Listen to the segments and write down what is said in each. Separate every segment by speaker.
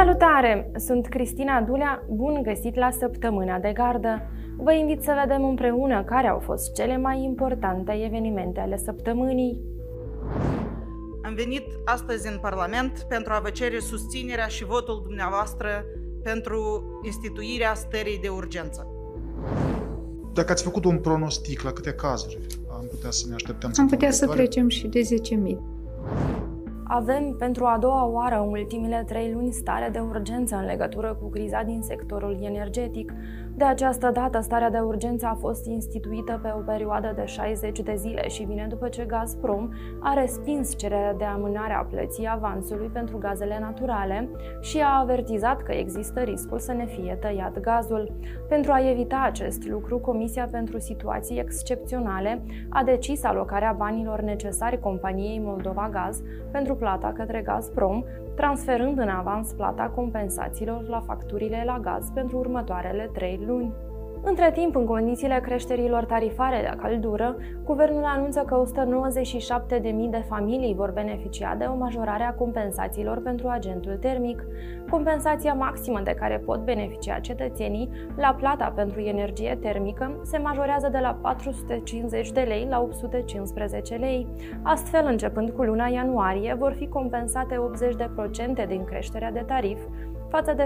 Speaker 1: Salutare! Sunt Cristina Dulea, bun găsit la Săptămâna de Gardă. Vă invit să vedem împreună care au fost cele mai importante evenimente ale săptămânii.
Speaker 2: Am venit astăzi în Parlament pentru a vă cere susținerea și votul dumneavoastră pentru instituirea stării de urgență.
Speaker 3: Dacă ați făcut un pronostic la câte cazuri am putea să ne așteptăm
Speaker 4: Am putea să trecem și de 10.000.
Speaker 1: Avem pentru a doua oară în ultimile trei luni stare de urgență în legătură cu criza din sectorul energetic. De această dată, starea de urgență a fost instituită pe o perioadă de 60 de zile și vine după ce Gazprom a respins cererea de amânare a plății avansului pentru gazele naturale și a avertizat că există riscul să ne fie tăiat gazul. Pentru a evita acest lucru, Comisia pentru Situații Excepționale a decis alocarea banilor necesari companiei Moldova Gaz pentru plata către Gazprom, transferând în avans plata compensațiilor la facturile la gaz pentru următoarele trei luni. Între timp, în condițiile creșterilor tarifare de căldură, guvernul anunță că 197.000 de familii vor beneficia de o majorare a compensațiilor pentru agentul termic. Compensația maximă de care pot beneficia cetățenii la plata pentru energie termică se majorează de la 450 de lei la 815 lei. Astfel, începând cu luna ianuarie, vor fi compensate 80% din creșterea de tarif, față de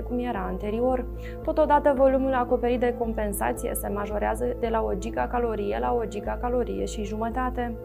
Speaker 1: 67% cum era anterior. Totodată, volumul acoperit de compensație se majorează de la o gigacalorie la o gigacalorie și jumătate.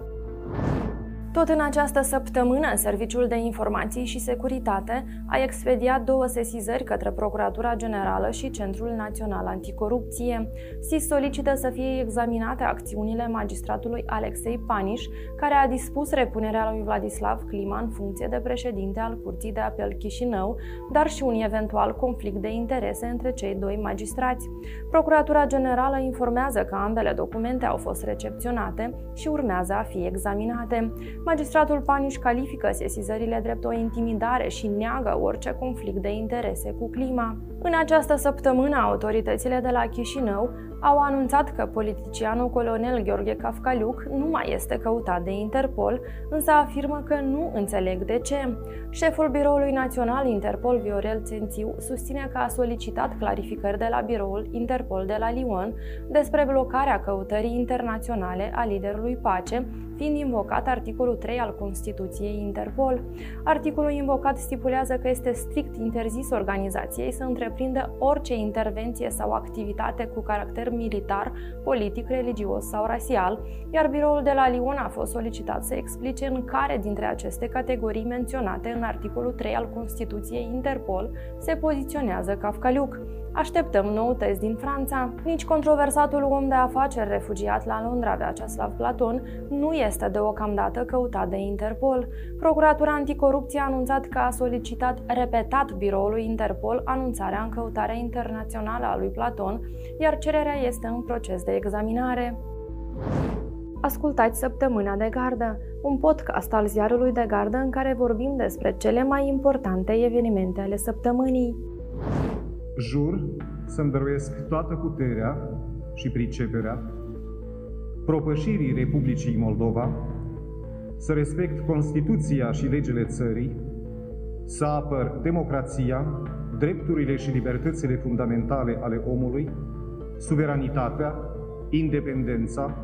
Speaker 1: Tot în această săptămână, Serviciul de Informații și Securitate a expediat două sesizări către Procuratura Generală și Centrul Național Anticorupție. SIS solicită să fie examinate acțiunile magistratului Alexei Paniș, care a dispus repunerea lui Vladislav Clima în funcție de președinte al Curții de Apel Chișinău, dar și un eventual conflict de interese între cei doi magistrați. Procuratura Generală informează că ambele documente au fost recepționate și urmează a fi examinate. Magistratul Paniș califică sesizările drept o intimidare și neagă orice conflict de interese cu clima. În această săptămână, autoritățile de la Chișinău au anunțat că politicianul colonel Gheorghe Cafcaliuc nu mai este căutat de Interpol, însă afirmă că nu înțeleg de ce. Șeful Biroului Național Interpol, Viorel Țențiu, susține că a solicitat clarificări de la Biroul Interpol de la Lyon despre blocarea căutării internaționale a liderului Pace, fiind invocat articolul 3 al Constituției Interpol. Articolul invocat stipulează că este strict interzis organizației să întreprindă orice intervenție sau activitate cu caracter militar, politic, religios sau rasial, iar biroul de la Lyon a fost solicitat să explice în care dintre aceste categorii menționate în articolul 3 al Constituției Interpol se poziționează Cafcaliuc. Așteptăm noutăți din Franța. Nici controversatul om de afaceri refugiat la Londra, Vyacheslav Platon, nu este deocamdată căutat de Interpol. Procuratura Anticorupție a anunțat că a solicitat repetat biroului Interpol anunțarea în căutarea internațională a lui Platon, iar cererea este în proces de examinare. Ascultați Săptămâna de Gardă, un podcast al ziarului de gardă în care vorbim despre cele mai importante evenimente ale săptămânii.
Speaker 5: Jur să-mi dăruiesc toată puterea și priceperea propășirii Republicii Moldova, să respect Constituția și legile țării, să apăr democrația, drepturile și libertățile fundamentale ale omului, suveranitatea, independența,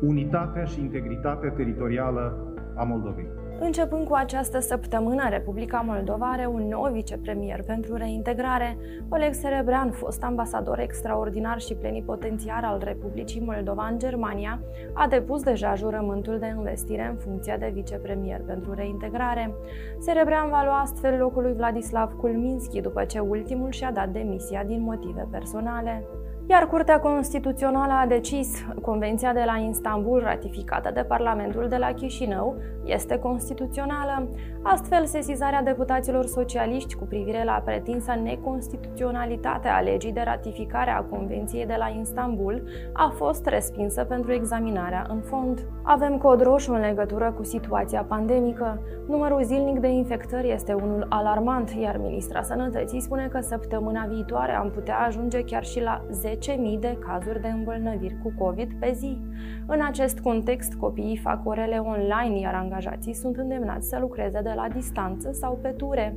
Speaker 5: unitatea și integritatea teritorială a Moldovei.
Speaker 1: Începând cu această săptămână, Republica Moldova are un nou vicepremier pentru reintegrare. Oleg Serebrean, fost ambasador extraordinar și plenipotențiar al Republicii Moldova în Germania, a depus deja jurământul de investire în funcția de vicepremier pentru reintegrare. Serebrean va lua astfel locul lui Vladislav Kulminski după ce ultimul și-a dat demisia din motive personale. Iar Curtea Constituțională a decis Convenția de la Istanbul, ratificată de Parlamentul de la Chișinău, este constituțională. Astfel, sesizarea deputaților socialiști cu privire la pretinsa neconstituționalitate a legii de ratificare a Convenției de la Istanbul a fost respinsă pentru examinarea în fond. Avem cod roșu în legătură cu situația pandemică. Numărul zilnic de infectări este unul alarmant, iar ministra Sănătății spune că săptămâna viitoare am putea ajunge chiar și la 10.000 de cazuri de îmbolnăviri cu COVID pe zi. În acest context, copiii fac orele online, iar angajații sunt îndemnați să lucreze de la distanță sau pe ture.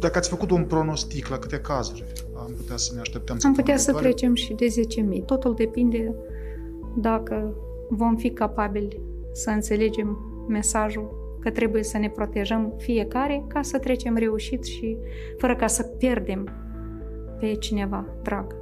Speaker 3: Dacă ați făcut un pronostic la câte cazuri am putea să ne așteptăm
Speaker 4: Am putea să trecem și de 10.000. Totul depinde dacă vom fi capabili să înțelegem mesajul că trebuie să ne protejăm fiecare ca să trecem reușit și fără ca să pierdem pe cineva drag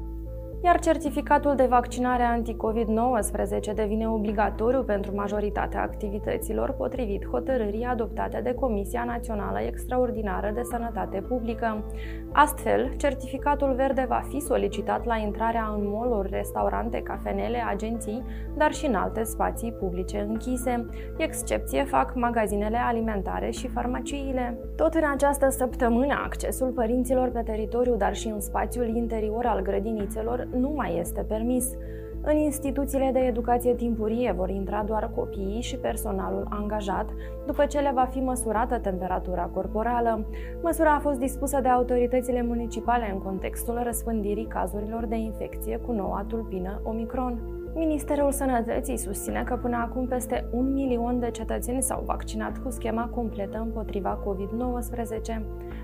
Speaker 1: iar certificatul de vaccinare anti-COVID-19 devine obligatoriu pentru majoritatea activităților potrivit hotărârii adoptate de Comisia Națională Extraordinară de Sănătate Publică. Astfel, certificatul verde va fi solicitat la intrarea în moluri, restaurante, cafenele, agenții, dar și în alte spații publice închise. Excepție fac magazinele alimentare și farmaciile. Tot în această săptămână, accesul părinților pe teritoriu, dar și în spațiul interior al grădinițelor nu mai este permis. În instituțiile de educație timpurie vor intra doar copiii și personalul angajat, după ce le va fi măsurată temperatura corporală. Măsura a fost dispusă de autoritățile municipale în contextul răspândirii cazurilor de infecție cu noua tulpină Omicron. Ministerul Sănătății susține că până acum peste un milion de cetățeni s-au vaccinat cu schema completă împotriva COVID-19.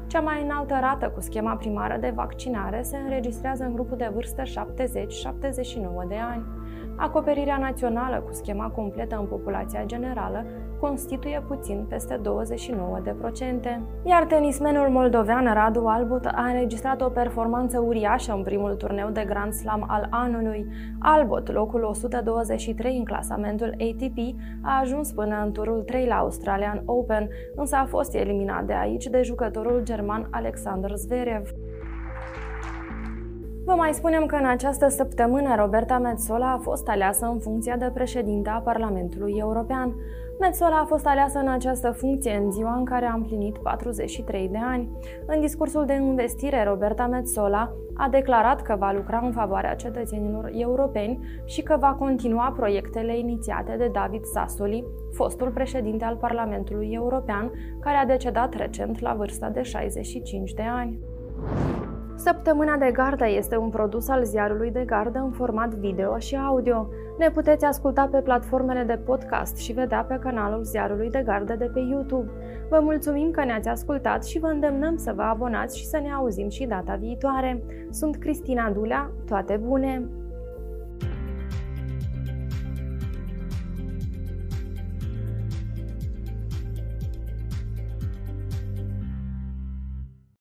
Speaker 1: Cea mai înaltă rată cu schema primară de vaccinare se înregistrează în grupul de vârstă 70-79 de ani. Acoperirea națională cu schema completă în populația generală constituie puțin peste 29%. Iar tenismenul moldovean Radu Albot a înregistrat o performanță uriașă în primul turneu de Grand Slam al anului. Albot, locul 123 în clasamentul ATP, a ajuns până în turul 3 la Australian Open, însă a fost eliminat de aici de jucătorul german Alexander Zverev. Vă mai spunem că în această săptămână Roberta Metsola a fost aleasă în funcția de președinte a Parlamentului European. Metsola a fost aleasă în această funcție în ziua în care a împlinit 43 de ani. În discursul de investire, Roberta Metsola a declarat că va lucra în favoarea cetățenilor europeni și că va continua proiectele inițiate de David Sassoli, fostul președinte al Parlamentului European, care a decedat recent la vârsta de 65 de ani. Săptămâna de gardă este un produs al ziarului de gardă în format video și audio. Ne puteți asculta pe platformele de podcast și vedea pe canalul ziarului de gardă de pe YouTube. Vă mulțumim că ne-ați ascultat și vă îndemnăm să vă abonați și să ne auzim și data viitoare. Sunt Cristina Dulea, toate bune!